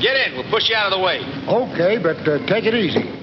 Get in. We'll push you out of the way. Okay, but uh, take it easy.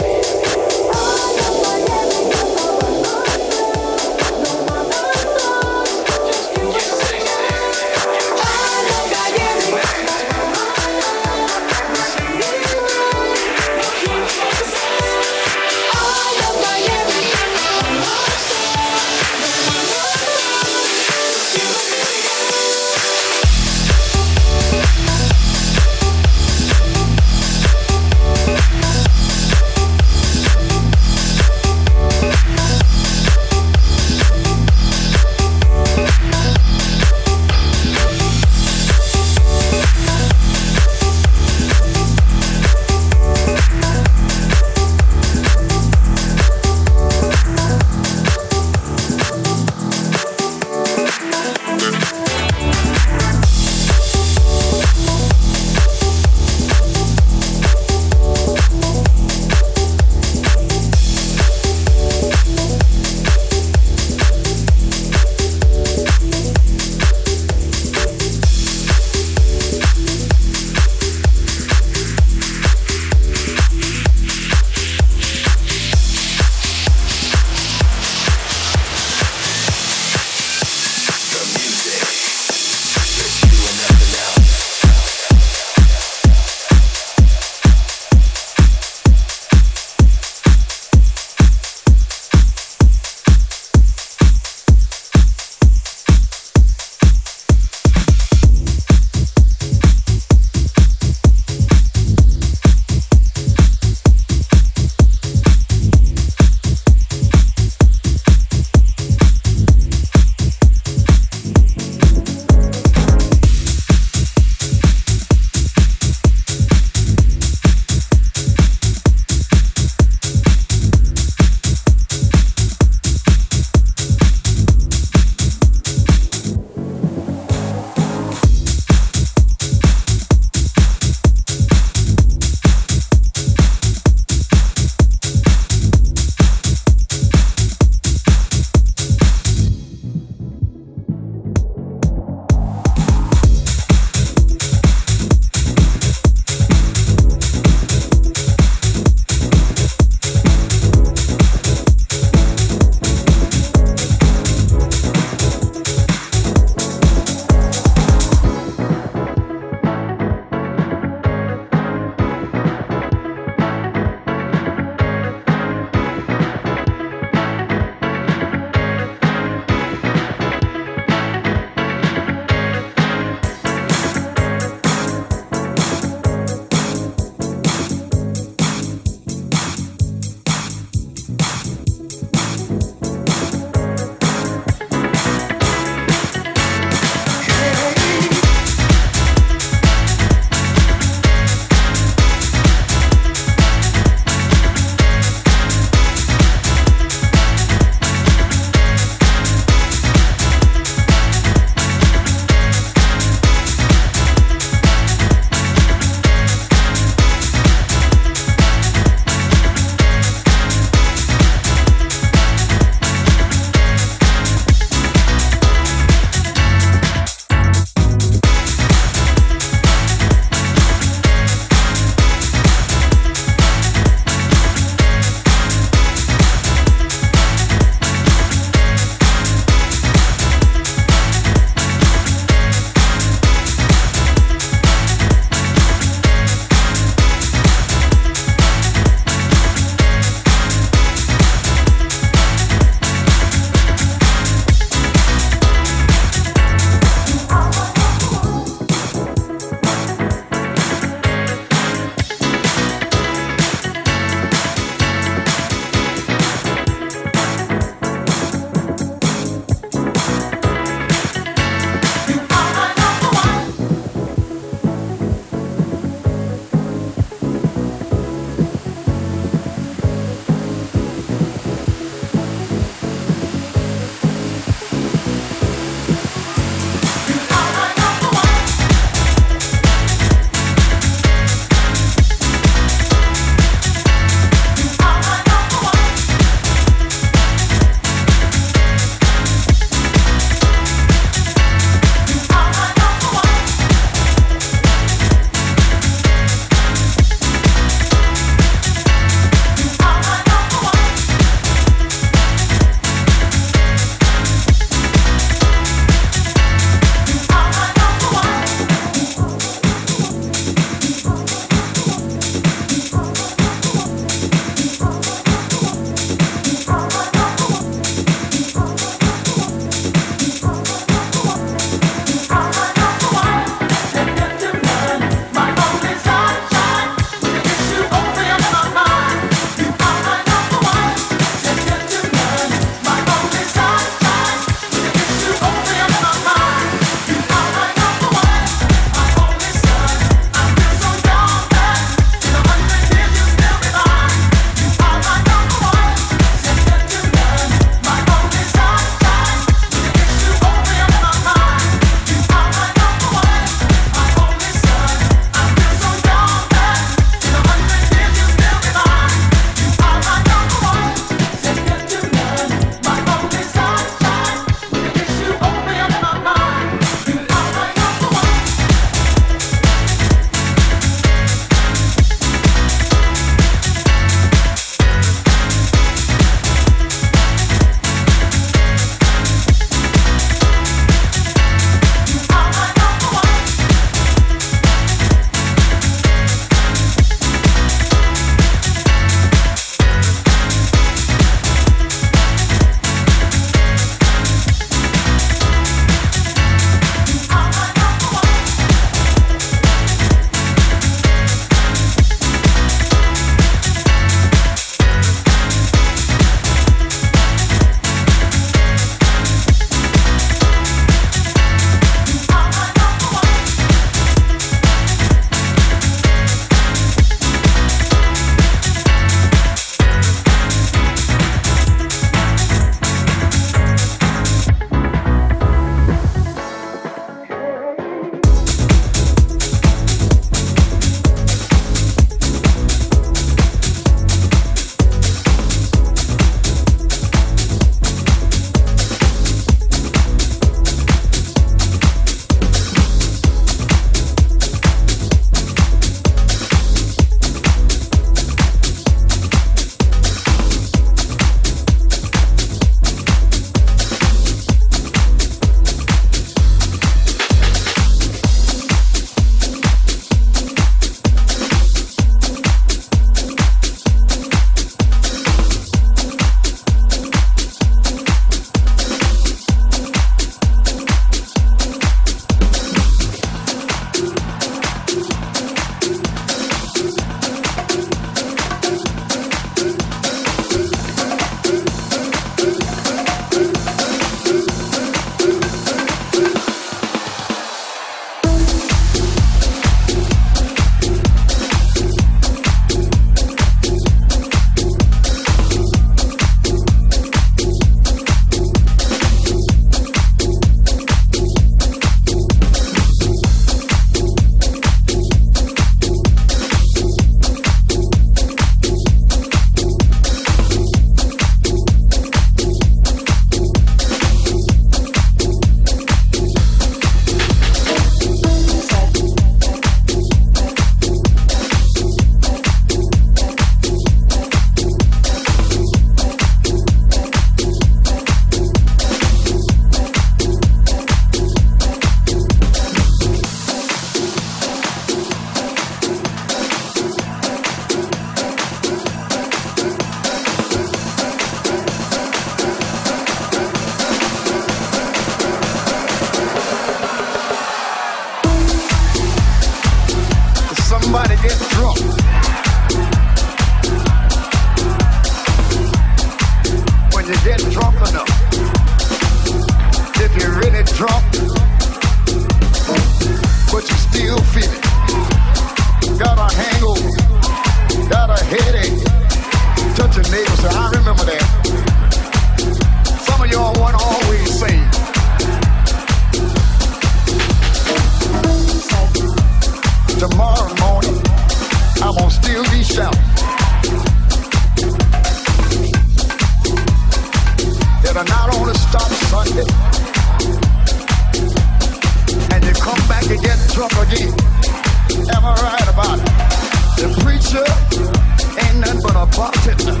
But